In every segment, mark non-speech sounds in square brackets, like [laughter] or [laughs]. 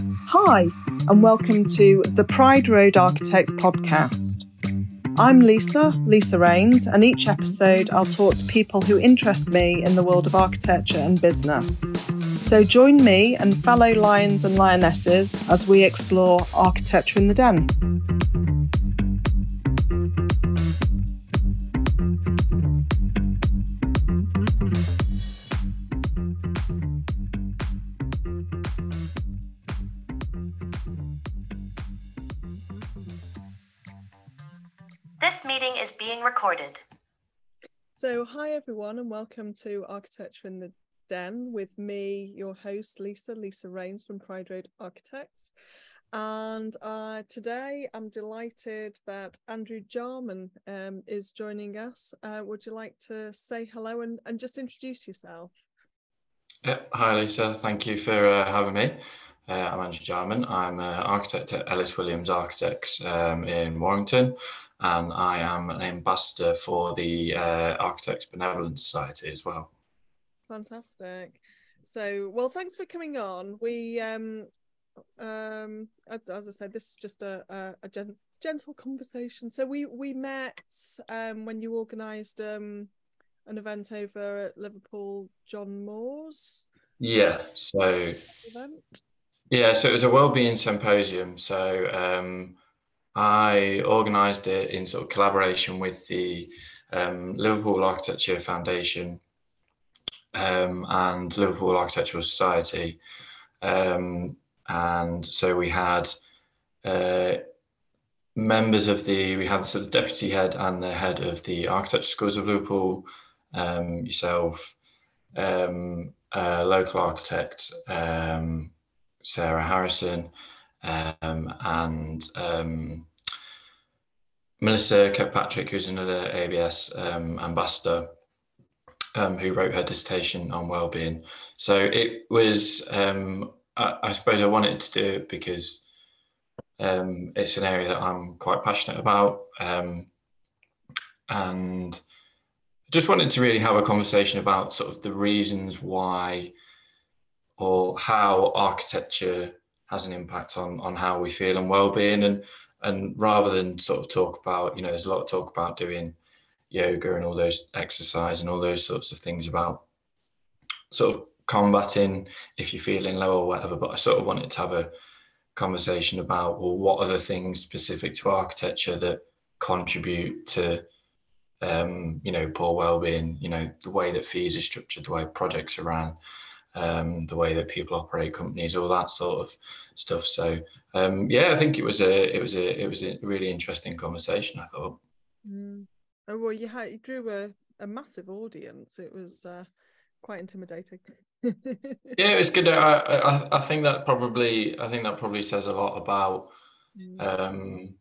Hi, and welcome to the Pride Road Architects podcast. I'm Lisa, Lisa Raynes, and each episode I'll talk to people who interest me in the world of architecture and business. So join me and fellow lions and lionesses as we explore architecture in the den. So, hi everyone, and welcome to Architecture in the Den with me, your host, Lisa, Lisa Raynes from Pride Road Architects. And uh, today I'm delighted that Andrew Jarman um, is joining us. Uh, would you like to say hello and, and just introduce yourself? Yeah, hi Lisa, thank you for uh, having me. Uh, I'm Andrew Jarman. I'm an architect at Ellis Williams Architects um, in Warrington, and I am an ambassador for the uh, Architects Benevolence Society as well. Fantastic. So, well, thanks for coming on. We, um, um, as I said, this is just a, a, a gen- gentle conversation. So we we met um, when you organised um, an event over at Liverpool, John Moores. Yeah. So. Event. Yeah. So it was a wellbeing symposium. So. Um, I organised it in sort of collaboration with the um, Liverpool Architecture Foundation um, and Liverpool Architectural Society. Um, and so we had uh, members of the, we had sort of deputy head and the head of the architecture schools of Liverpool, um, yourself, um, local architect, um, Sarah Harrison, um, and um, Melissa Kirkpatrick, who's another ABS um, ambassador, um, who wrote her dissertation on well-being. So it was, um, I, I, suppose, I wanted to do it because it's an area that I'm quite passionate about, and just wanted to really have a conversation about sort of the reasons why or how architecture has an impact on on how we feel and well-being. And and rather than sort of talk about you know there's a lot of talk about doing yoga and all those exercise and all those sorts of things about sort of combating if you're feeling low or whatever but i sort of wanted to have a conversation about well what the things specific to architecture that contribute to um, you know poor well-being you know the way that fees are structured the way projects are run um, the way that people operate companies, all that sort of stuff. So um, yeah, I think it was a it was a it was a really interesting conversation. I thought. Mm. Oh well, you had you drew a, a massive audience. It was uh, quite intimidating. [laughs] yeah, it was good. I, I I think that probably I think that probably says a lot about. Mm. Um,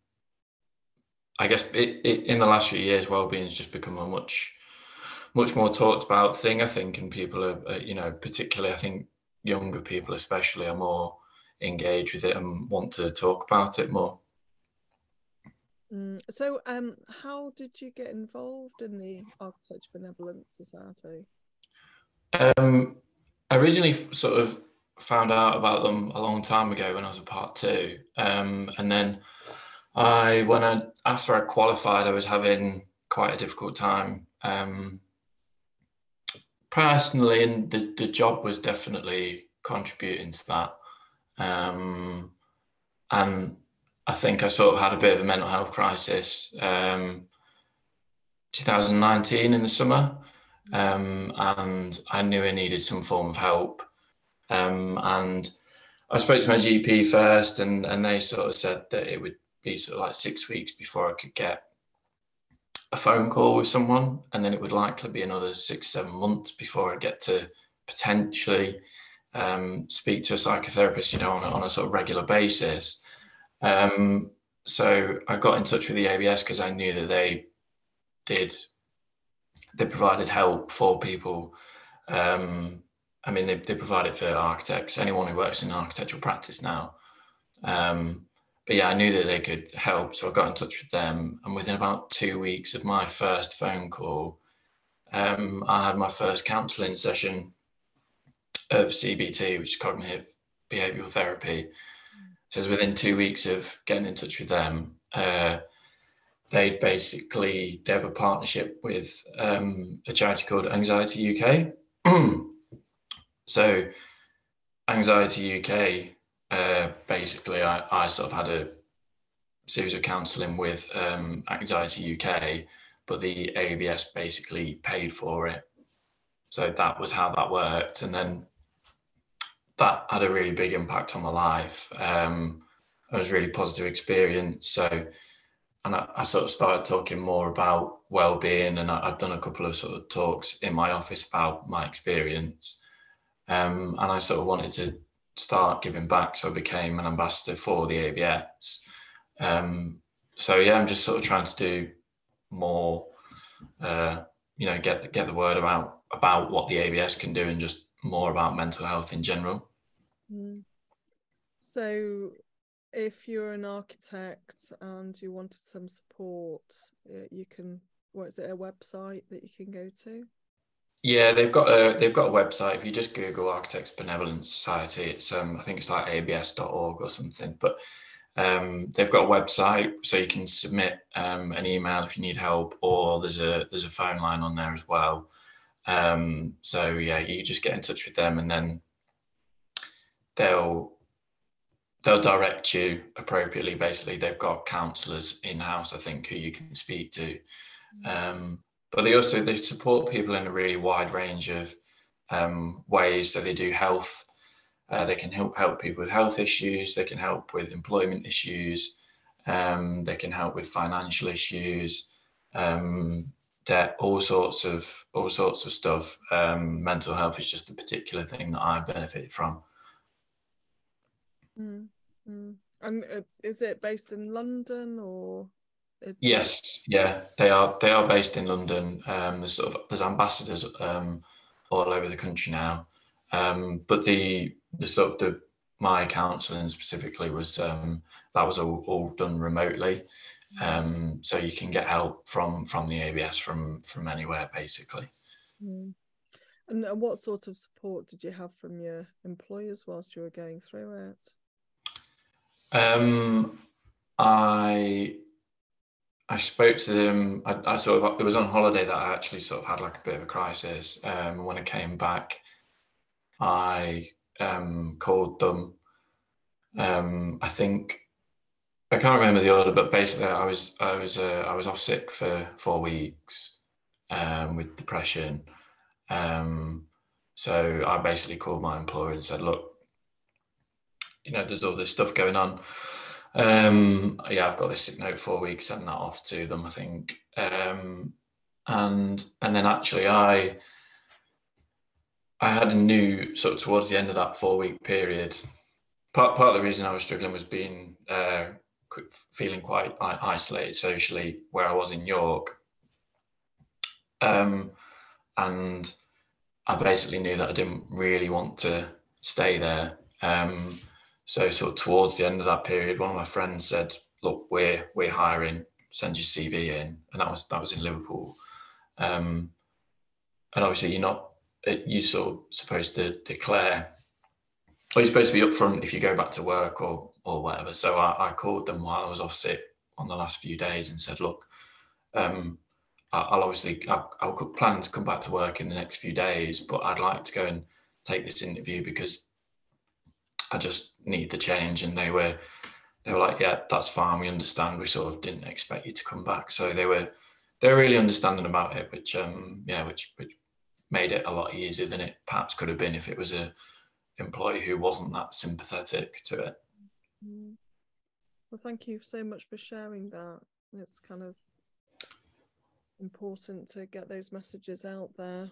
I guess it, it, in the last few years, well-being has just become a much much more talked about thing, I think, and people are, you know, particularly I think younger people especially are more engaged with it and want to talk about it more. Mm, so, um, how did you get involved in the Architecture Benevolence Society? Um, I originally sort of found out about them a long time ago when I was a part two, um, and then I when I after I qualified, I was having quite a difficult time um, personally, and the, the job was definitely contributing to that. Um, and I think I sort of had a bit of a mental health crisis um, 2019 in the summer. Um, and I knew I needed some form of help. Um, and I spoke to my GP first, and, and they sort of said that it would be sort of like six weeks before I could get a phone call with someone, and then it would likely be another six, seven months before I get to potentially um, speak to a psychotherapist, you know, on a, on a sort of regular basis. Um, so I got in touch with the ABS because I knew that they did, they provided help for people. Um, I mean, they, they provided for architects, anyone who works in architectural practice now. Um, but yeah, I knew that they could help, so I got in touch with them. And within about two weeks of my first phone call, um, I had my first counselling session of CBT, which is cognitive behavioral therapy. So within two weeks of getting in touch with them, uh, they basically they have a partnership with um, a charity called Anxiety UK. [clears throat] so Anxiety UK, uh, basically, I, I sort of had a series of counselling with um, Anxiety UK, but the ABS basically paid for it. So that was how that worked, and then that had a really big impact on my life. Um, it was a really positive experience. So, and I, I sort of started talking more about well-being, and I, have done a couple of sort of talks in my office about my experience. Um, and I sort of wanted to start giving back, so I became an ambassador for the ABS. Um, so yeah, I'm just sort of trying to do more, uh, you know, get the, get the word about about what the ABS can do, and just more about mental health in general. Mm. So, if you're an architect and you wanted some support, you can. What is it? A website that you can go to? Yeah, they've got a they've got a website. If you just Google Architects Benevolent Society, it's um I think it's like abs.org or something. But um, they've got a website, so you can submit um, an email if you need help, or there's a there's a phone line on there as well. Um, so yeah, you just get in touch with them, and then they'll they'll direct you appropriately. Basically, they've got counsellors in house, I think, who you can speak to. Um, but they also they support people in a really wide range of um, ways. So they do health. Uh, they can help help people with health issues. They can help with employment issues. Um, they can help with financial issues. Um, that all sorts of all sorts of stuff. Um, mental health is just a particular thing that I benefit from. Mm, mm. And uh, is it based in London or? Yes, yeah, they are. They are based in London. Um, there's sort of there's ambassadors um, all over the country now. Um, but the the sort of the my counselling specifically was um, that was all, all done remotely. Um, so you can get help from from the ABS from from anywhere basically. Mm. And what sort of support did you have from your employers whilst you were going through it? Um, I I spoke to them. I, I, sort of it was on holiday that I actually sort of had like a bit of a crisis. Um, when I came back, I um, called them. Um, I think I can't remember the order, but basically I was I was uh, I was off sick for four weeks um, with depression. Um, so I basically called my employer and said, "Look, you know, there's all this stuff going on. Um, yeah, I've got this note four weeks, send that off to them, I think. Um, and and then actually I I had a new sort of towards the end of that four week period. Part part of the reason I was struggling was being uh, feeling quite isolated socially where I was in York. Um, and I basically knew that I didn't really want to stay there. Um, so sort of towards the end of that period, one of my friends said, "Look, we're we're hiring. Send your CV in," and that was that was in Liverpool. Um, and obviously, you're not you sort of supposed to declare, or you're supposed to be upfront if you go back to work or or whatever. So I, I called them while I was off sick on the last few days and said, "Look, um, I'll obviously I'll, I'll plan to come back to work in the next few days, but I'd like to go and take this interview because I just need the change. And they were, they were like, yeah, that's fine. We understand. We sort of didn't expect you to come back. So they were, they were really understanding about it, which, um, yeah, which, which made it a lot easier than it perhaps could have been if it was a employee who wasn't that sympathetic to it. Mm. Well, thank you so much for sharing that. It's kind of important to get those messages out there.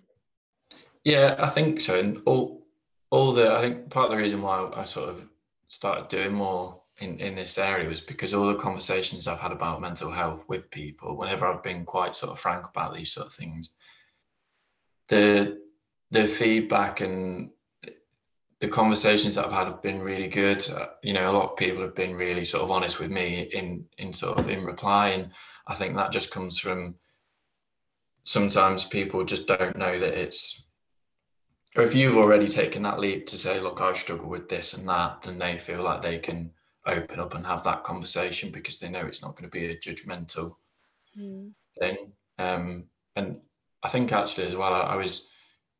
Yeah, I think so. And all all the I think part of the reason why I sort of started doing more in, in this area was because all the conversations I've had about mental health with people, whenever I've been quite sort of frank about these sort of things, the the feedback and the conversations that I've had have been really good. Uh, you know, a lot of people have been really sort of honest with me in in sort of in reply, and I think that just comes from sometimes people just don't know that it's or if you've already taken that leap to say, look, I struggle with this and that, then they feel like they can open up and have that conversation because they know it's not going to be a judgmental Mm. thing. Um, and I think actually as well, I, I was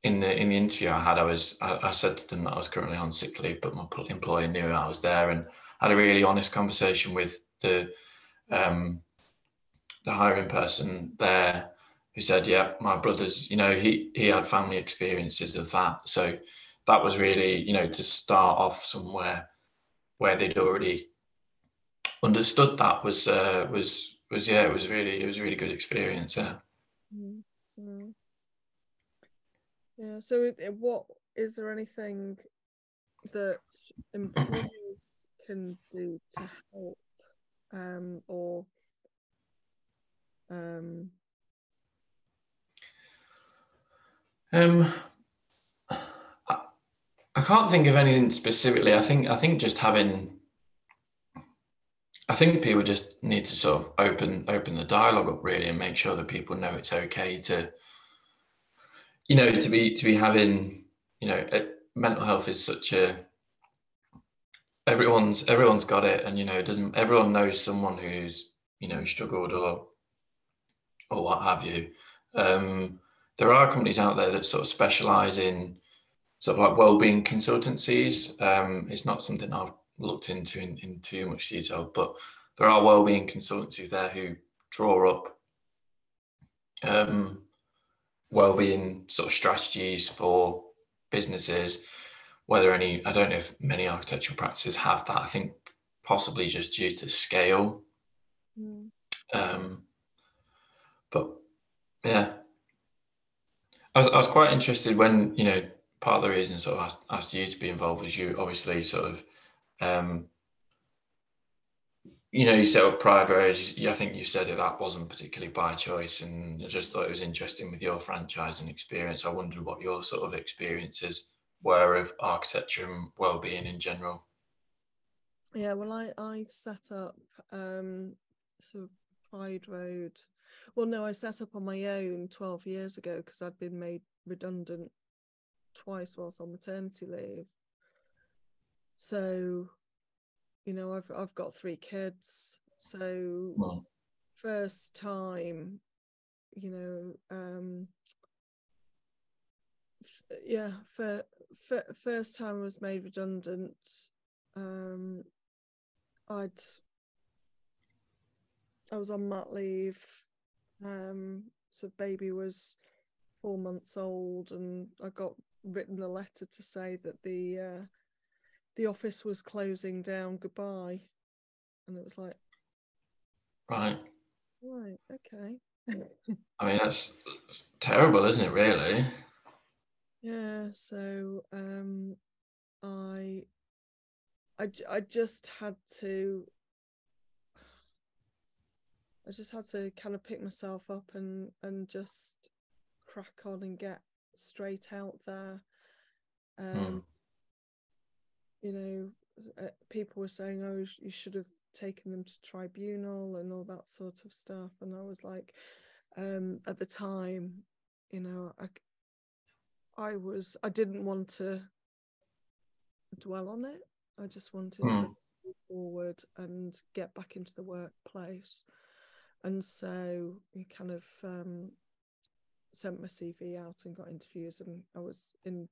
in the in the interview I had, I was I, I said to them that I was currently on sick leave, but my employer knew I was there, and had a really honest conversation with the um, the hiring person there, who said, "Yeah, my brother's, you know, he he had family experiences of that, so that was really, you know, to start off somewhere where they'd already understood that was uh, was was yeah, it was really it was a really good experience. Yeah. Mm, mm. Yeah. So, it, it- what is there anything that employers can do to help, um, or um, Um, I, I can't think of anything specifically. I think I think just having. I think people just need to sort of open open the dialogue up really and make sure that people know it's okay to. You know, to be to be having, you know, it, mental health is such a. Everyone's everyone's got it, and you know, doesn't everyone knows someone who's you know struggled or, or what have you. Um, there are companies out there that sort of specialize in sort of like well-being consultancies. Um, it's not something I've looked into in, in too much detail, but there are well-being consultancies there who draw up um, well-being sort of strategies for businesses. Whether any, I don't know if many architectural practices have that. I think possibly just due to scale. mm, Um, but yeah, I was, I was quite interested when, you know, part of the reason sort of asked, asked you to be involved was you obviously sort of, um, you know, you set up Pride Road. I think you said that that wasn't particularly by choice. And I just thought it was interesting with your franchise and experience. I wondered what your sort of experiences were of architecture and well-being in general. yeah. Well, I I set up um, sort of Pride Road. Well, no, I set up on my own twelve years ago because I'd been made redundant twice whilst on maternity leave. So, you know, I've I've got three kids. So Well, first time, you know, um f- yeah, for, for first time I was made redundant. Um I'd I was on mat leave. Um so baby was four months old and I got written a letter to say that the uh the office was closing down goodbye and it was like right. right okay I mean, that's, that's terrible, isn't it, really? yeah so um i i just had to i just had to kind of pick myself up and and just crack on and get straight out there um Hmm. you know uh, people were saying oh you should have taken them to tribunal and all that sort of stuff and i was like um at the time you know i i was i didn't want to dwell on it i just wanted to Hmm. move forward and get back into the workplace and so we kind of um sent my cv out and got interviews and i was in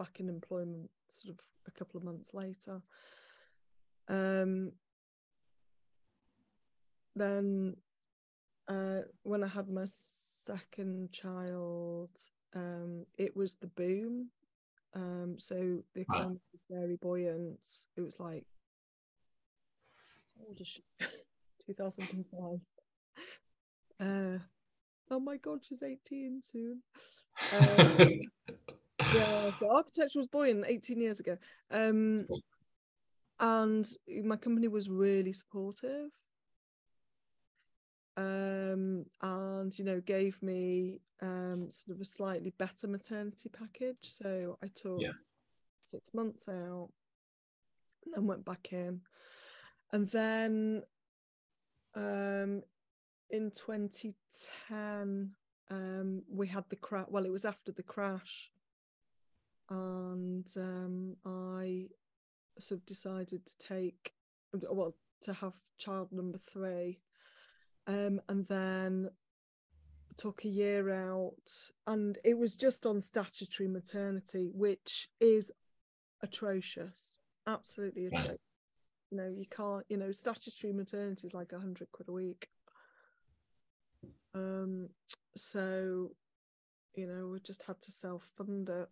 back in employment sort of a couple of months later. Um then uh when i had my second child um it was the boom. Um so the economy was very buoyant. It was like how old is she [laughs] 2005 uh oh my god she's 18 soon. [laughs] Um, yeah so architecture was buoyant 18 years ago. Um and my company was really supportive. Um and you know gave me um sort of a slightly better maternity package. So i took Yeah. six months out and then went back in. And then um in 2010 um we had the crash well it was after the crash and um, I sort of decided to take well to have child number three, um, and then took a year out, and it was just on statutory maternity, which is atrocious, absolutely atrocious. You know, you can't. You know, statutory maternity is like a hundred quid a week. Um, so, you know, we just had to self fund it.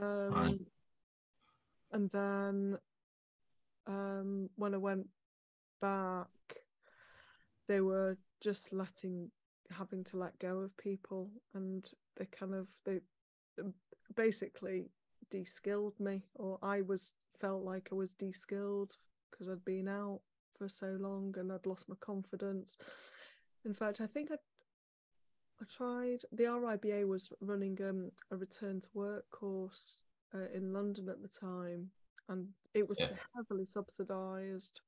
Um, Right. and then um, when I went back, they were just letting, having to let go of people, and they kind of they um, basically de-skilled me, or I was felt like I was de-skilled because I'd been out for so long and I'd lost my confidence. In fact, I think I I tried the RIBA was running um, a return to work course uh, in London at the time, and it was Yeah. heavily subsidised.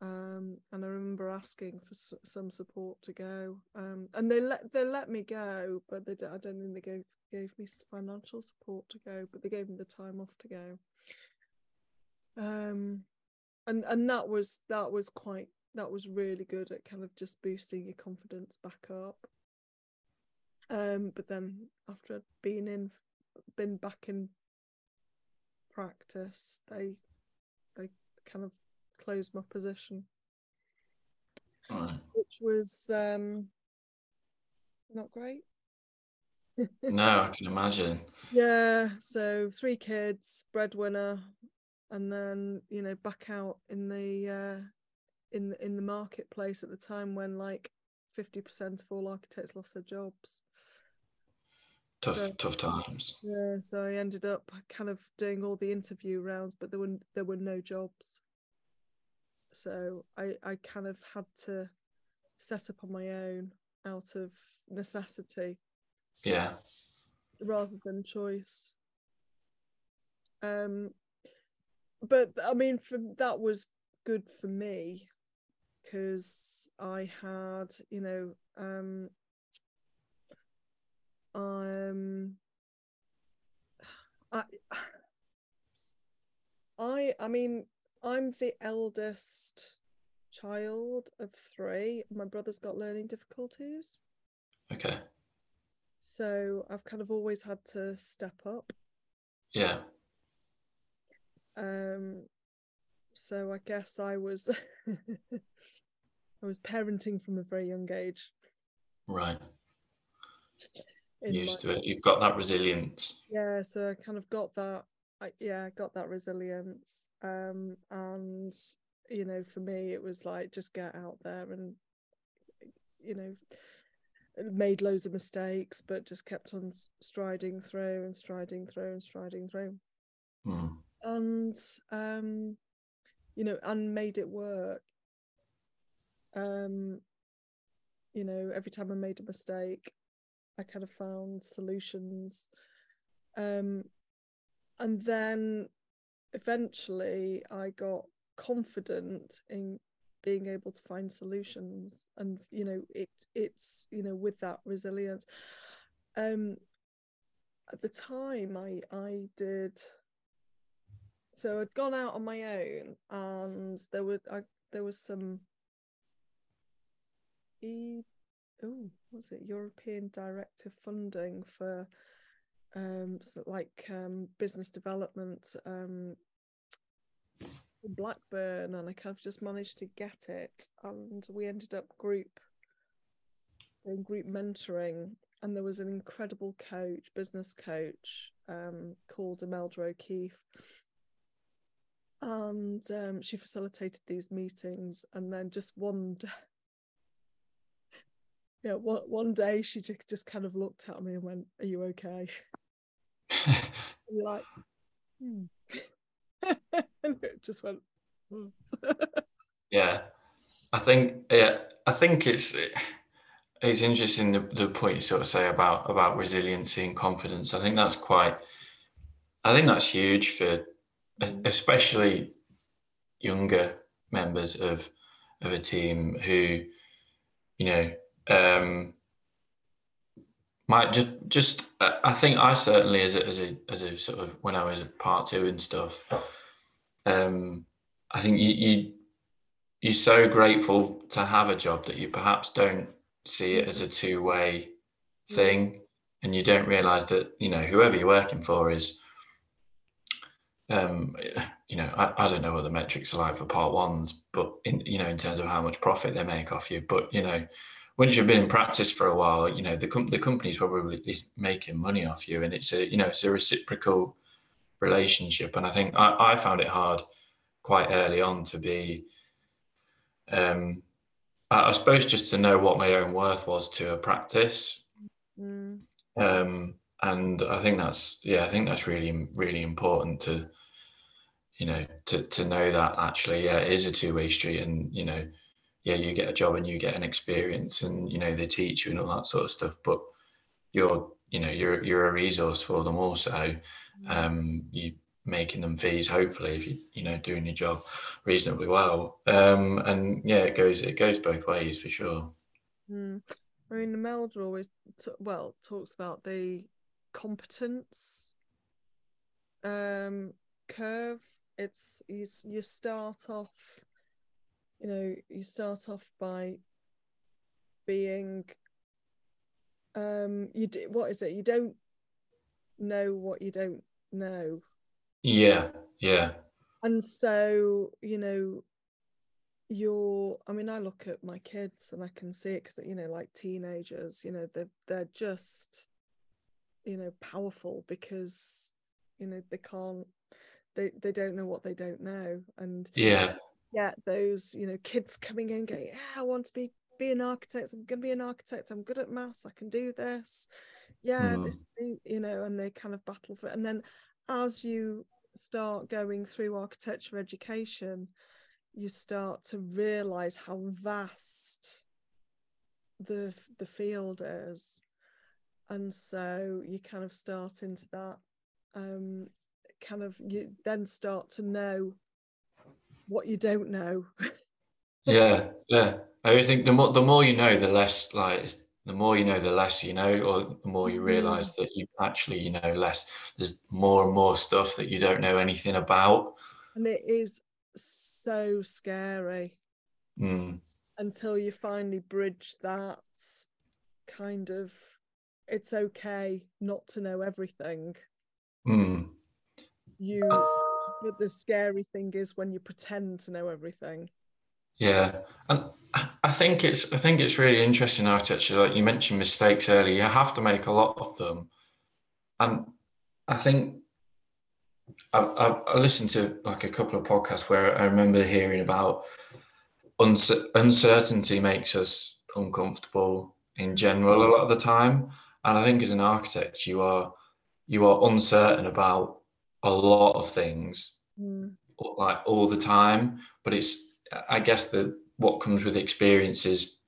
Um, and I remember asking for s- some support to go, um, and they let they let me go, but they d- I don't think they gave gave me financial support to go, but they gave me the time off to go. Um, and and that was that was quite that was really good at kind of just boosting your confidence back up. Um, but then after I'd been in, been back in practice, they they kind of closed my position, Right. which was um not great. No, I [laughs] can imagine. Yeah, so three kids, breadwinner, and then you know back out in the uh, in the, in the marketplace at the time when like fifty percent of all architects lost their jobs. Tough, So- tough times. Yeah, so I ended up kind of doing all the interview rounds, but there were there were no jobs. So I I kind of had to set up on my own out of necessity Yeah. rather than choice. Um, but I mean, for that was good for me because I had, you know, um, um, I, I, I mean, I'm the eldest child of three. My brother's got learning difficulties. Okay. So I've kind of always had to step up. Yeah. Um, so I guess I was [laughs] I was parenting from a very young age. Right. In Used my, to it. You've got that resilience. yeah, so I kind of got that. I, yeah, I got that resilience. Um, and you know, for me, it was like just get out there and you know, made loads of mistakes, but just kept on striding through and striding through and striding through. Mm. and um you know and made it work. Um you know every time i made a mistake i kind of found solutions. Um and then eventually i got confident in being able to find solutions and you know it it's you know with that resilience. Um at the time i i did so I'd gone out on my own, and there were I, there was some e oh what's it? European directive funding for um like um business development um in Blackburn, and I kind of just managed to get it, and we ended up group doing group mentoring, and there was an incredible coach, business coach, um called Imelda O'Keefe and um, she facilitated these meetings and then just one day [laughs] yeah one, one day she just, just kind of looked at me and went are you okay [laughs] and you're like hmm. [laughs] and it just went hmm. yeah. I think yeah, I think it's it's interesting the, the point you sort of say about about resiliency and confidence. I think that's quite I think that's huge for especially younger members of of a team who you know um might just just I think I certainly as a as a as a sort of when I was a part two and stuff, um, I think you you you're so grateful to have a job that you perhaps don't see it as a two way thing, and you don't realize that you know whoever you're working for is. Um, you know, I, I don't know what the metrics are like for part ones, but in you know, in terms of how much profit they make off you, but you know, once you've been in practice for a while, you know the com- the company's probably is making money off you, and it's a you know it's a reciprocal relationship. And I think I, I found it hard quite early on to be, um, I, I suppose just to know what my own worth was to a practice. Mm. Um, and I think that's yeah, I think that's really really important to you know to to know that actually yeah it is a two way street, and you know yeah, you get a job and you get an experience and you know they teach you and all that sort of stuff. But you're you know you're you're a resource for them also. Mm. Um, you making them fees hopefully if you you know doing your job reasonably well. Um, and yeah, it goes it goes both ways for sure. Mm. I mean, the Imelda always t- well talks about the competence um, curve. It's you, you start off you know you start off by being um you do what is it? You don't know what you don't know. Yeah yeah. And so you know you're i mean i look at my kids and i can see it because you know like teenagers you know they're they're just you know powerful because you know they can't they they don't know what they don't know. And yeah. yeah those you know kids coming in going yeah i want to be be an architect. I'm going to be an architect. I'm good at maths. I can do this. Yeah mm. this you know and they kind of battle for it. And then as you start going through architecture education you start to realize how vast the the field is and so you kind of start into that um kind of you then start to know what you don't know. [laughs] yeah, yeah. I always think the more the more you know, the less like the more you know, the less you know, or the more you mm-hmm. realize that you actually you know less. There's more and more stuff that you don't know anything about, and it is so scary mm. until you finally bridge that kind of. It's okay not to know everything. Mm. You but the scary thing is when you pretend to know everything. Yeah, and I think it's I think it's really interesting architecture. Like you mentioned mistakes earlier, you have to make a lot of them, and I think I, I, I listened to like a couple of podcasts where I remember hearing about uncertainty makes us uncomfortable in general a lot of the time, and I think as an architect you are you are uncertain about a lot of things mm. like all the time. But it's i guess that what comes with experience is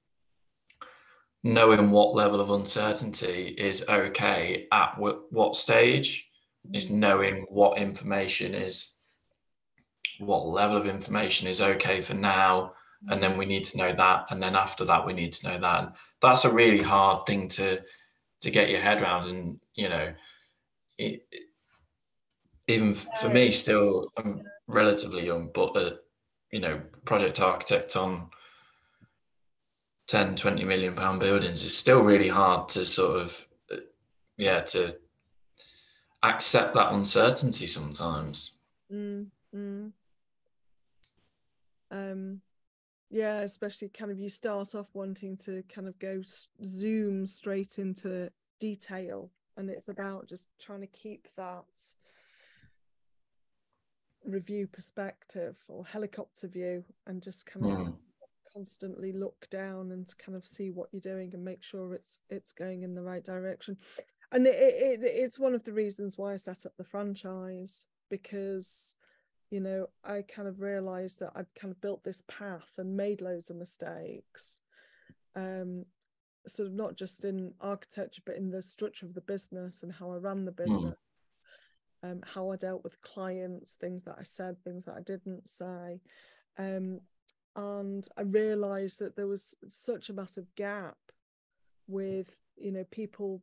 knowing what level of uncertainty is okay at w- what stage. Mm. is knowing what information is what level of information is okay for now. And then we need to know that. And then after that we need to know that. And that's a really hard thing to to get your head around and you know it, even for me still i'm relatively young but a you know project architect on 10 20 million pound buildings is still really hard to sort of uh, yeah to accept that uncertainty sometimes mm, mm. um yeah especially kind of you start off wanting to kind of go zoom straight into detail and it's about just trying to keep that review perspective or helicopter view and just kind of mm. constantly look down and kind of see what you're doing and make sure it's it's going in the right direction and it, it, it's one of the reasons why i set up the franchise because you know i kind of realized that i'd kind of built this path and made loads of mistakes um sort of not just in architecture but in the structure of the business and how i ran the hmm. business mm um, how I dealt with clients, things that I said, things that I didn't say. Um, and I realized that there was such a massive gap with you know people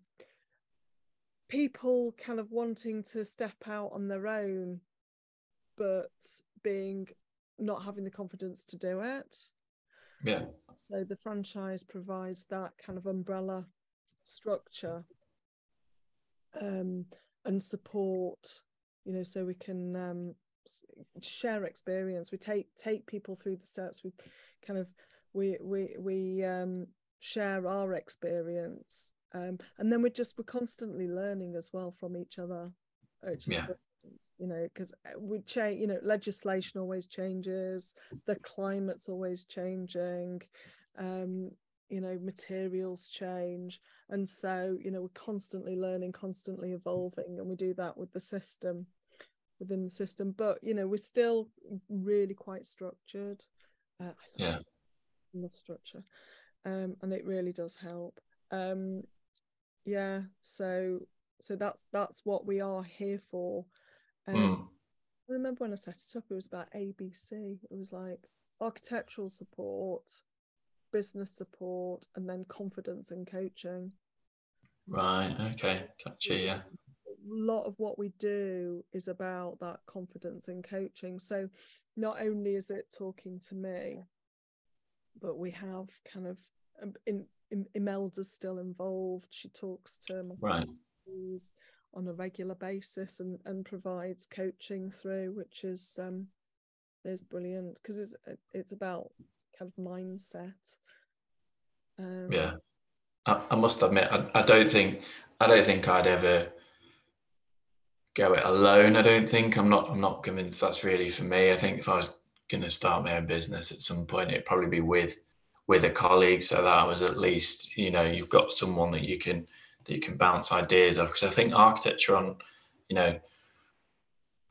people kind of wanting to step out on their own but being not having the confidence to do it. Yeah. So the franchise provides that kind of umbrella structure um, and support you know so we can um, share experience. We take take people through the steps. We kind of we we we um, share our experience um, and then we're just we're constantly learning as well from each other which is yeah. You know because uh, we change you know legislation always changes the climate's always changing um, you know materials change and so you know we're constantly learning constantly evolving and we do that with the system within the system but you know we're still really quite structured uh, Yeah. structure. Love structure um, and it really does help um, yeah so so that's that's what we are here for um, Mm. I remember when I set it up, it was about ABC. It was like architectural support, business support, and then confidence and coaching. Right. Okay. Gotcha. Yeah. A lot of what we do is about that confidence and coaching. So not only is it talking to me, but we have kind of um, in, in Imelda's still involved. She talks to my Right. friends on a regular basis and, and provides coaching through, which is um is brilliant because it's it's about kind of mindset. Um, Yeah. I, I must admit, I, I don't think I don't think I'd ever go it alone. I don't think I'm not I'm not convinced that's really for me. I think if I was going to start my own business at some point, it'd probably be with with a colleague, so that was at least you know you've got someone that you can that you can bounce ideas off. Because I think architecture on you know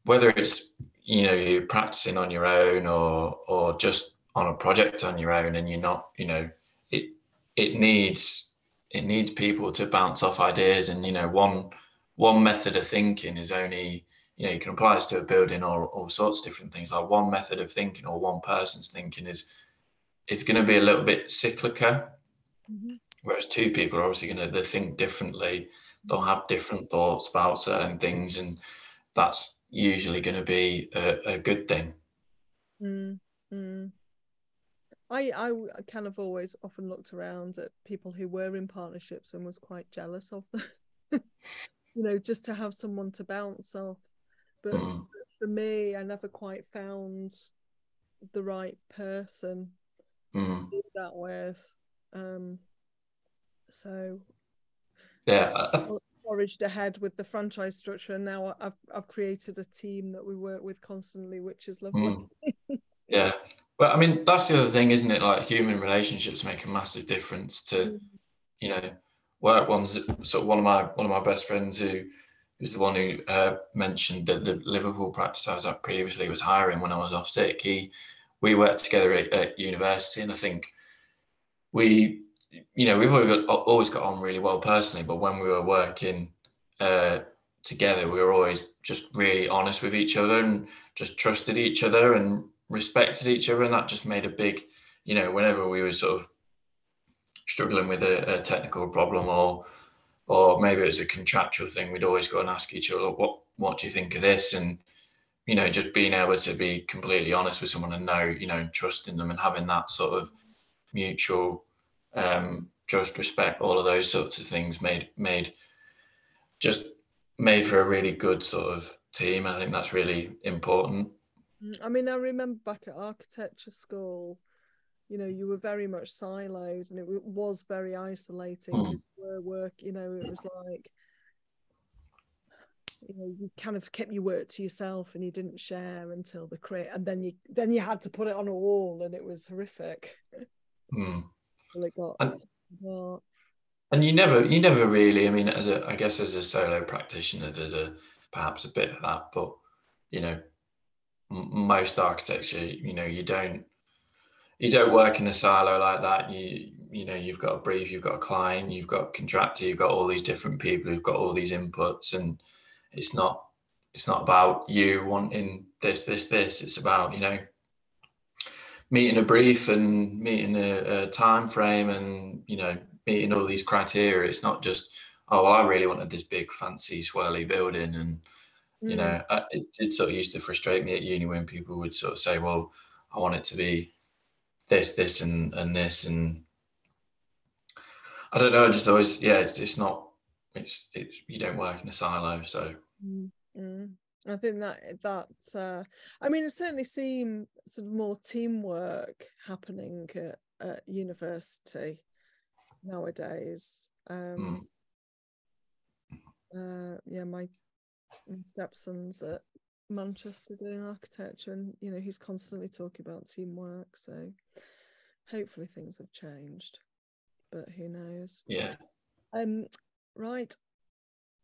whether it's you know you're practicing on your own or or just on a project on your own and you're not you know it it needs it needs people to bounce off ideas and you know one one method of thinking is only you know you can apply this to a building or all sorts of different things like one method of thinking or one person's thinking is is going to be a little bit cyclical mhm. Whereas two people are obviously going to think differently they'll have different thoughts about certain things and that's usually going to be a, a good thing Mm, mm. I I kind of always often looked around at people who were in partnerships and was quite jealous of them. [laughs] you know, just to have someone to bounce off. But Mm. for me, I never quite found the right person to Mm. do that with. Um, so yeah I- foraged ahead with the franchise structure, and now I've I've created a team that we work with constantly, which is lovely. Mm. [laughs] yeah but i mean that's the other thing isn't it like human relationships make a massive difference to Mm. you know work ones sort of one of my one of my best friends who who's the one who uh, mentioned that the liverpool practice i was at previously was hiring when i was off sick he we worked together at, at university and i think we you know we've always got, always got on really well personally but when we were working uh, together we were always just really honest with each other and just trusted each other and respected each other and that just made a big you know whenever we were sort of struggling with a, a technical problem or or maybe it was a contractual thing we'd always go and ask each other what what do you think of this? And you know just being able to be completely honest with someone and know you know trusting them and having that sort of mutual um trust respect all of those sorts of things made made just made for a really good sort of team i think that's really important Mm, I mean, I remember back at architecture school, you know, you were very much siloed and it was very isolating. Mm. were work, you know, it was like, you know, you kind of kept your work to yourself and you didn't share until the crit, and then you then you had to put it on a wall, and it was horrific Mm. Till it got. And- and you never you never really i mean as a i guess as a solo practitioner there's a perhaps a bit of that but you know m- most architecture you know you don't you don't work in a silo like that you you know you've got a brief you've got a client you've got a contractor you've got all these different people who've got all these inputs and it's not it's not about you wanting this this this it's about you know meeting a brief and meeting a, a time frame and you know meeting all these criteria. It's not just oh well, I really wanted this big fancy swirly building and you know mm. I, it, it sort of used to frustrate me at uni when people would sort of say well I want it to be this this and and this and I don't know I just always yeah it's, it's not it's it's you don't work in a silo so mm-hmm. I think that that uh, I mean it certainly seemed sort of more teamwork happening at, at university nowadays. Um, mm. uh, yeah my, my stepson's at Manchester doing architecture and you know he's constantly talking about teamwork so hopefully things have changed but who knows? Yeah. Um right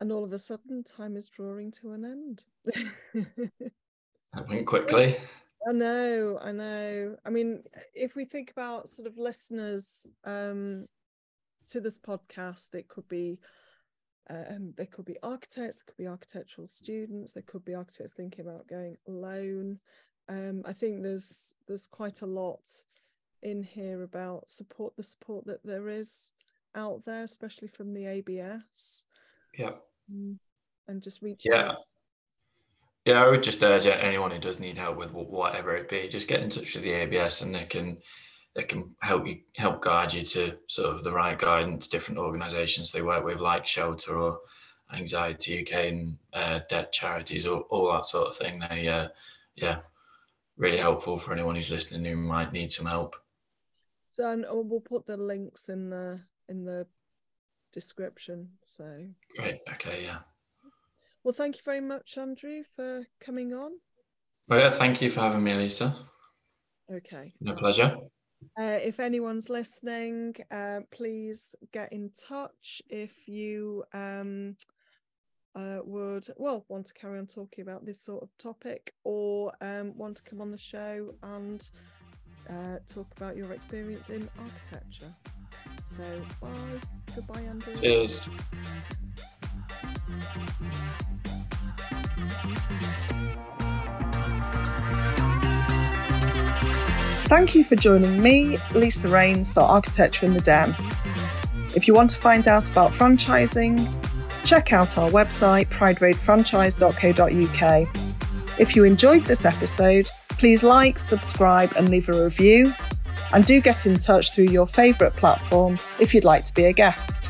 and all of a sudden time is drawing to an end. That went quickly. [laughs] I know i know. I mean if we think about sort of listeners um to this podcast it could be um, there could be architects there could be architectural students there could be architects thinking about going alone. Um, i think there's there's quite a lot in here about support the support that there is out there especially from the abs yeah and just reach yeah. out. yeah i would just urge anyone who does need help with whatever it be just get in touch with the abs and they can they can help you help guide you to sort of the right guidance different organizations they work with like shelter or anxiety uk and uh, debt charities or all that sort of thing. They uh, yeah really helpful for anyone who's listening who might need some help. So and we'll put the links in the in the description. So great. Okay. Yeah. Well, thank you very much, Andrew, for coming on. Well, yeah, thank you for having me, Lisa. Okay. No pleasure. Uh, if anyone's listening, uh, please get in touch if you um, uh, would, well, want to carry on talking about this sort of topic or um, want to come on the show and uh, talk about your experience in architecture. So, bye. Goodbye, Andrew. Cheers. Thank you for joining me, Lisa Raynes, for Architecture in the Den. If you want to find out about franchising, check out our website, prideroadfranchise.co.uk. If you enjoyed this episode, Please like, subscribe, and leave a review. And do get in touch through your favourite platform if you'd like to be a guest.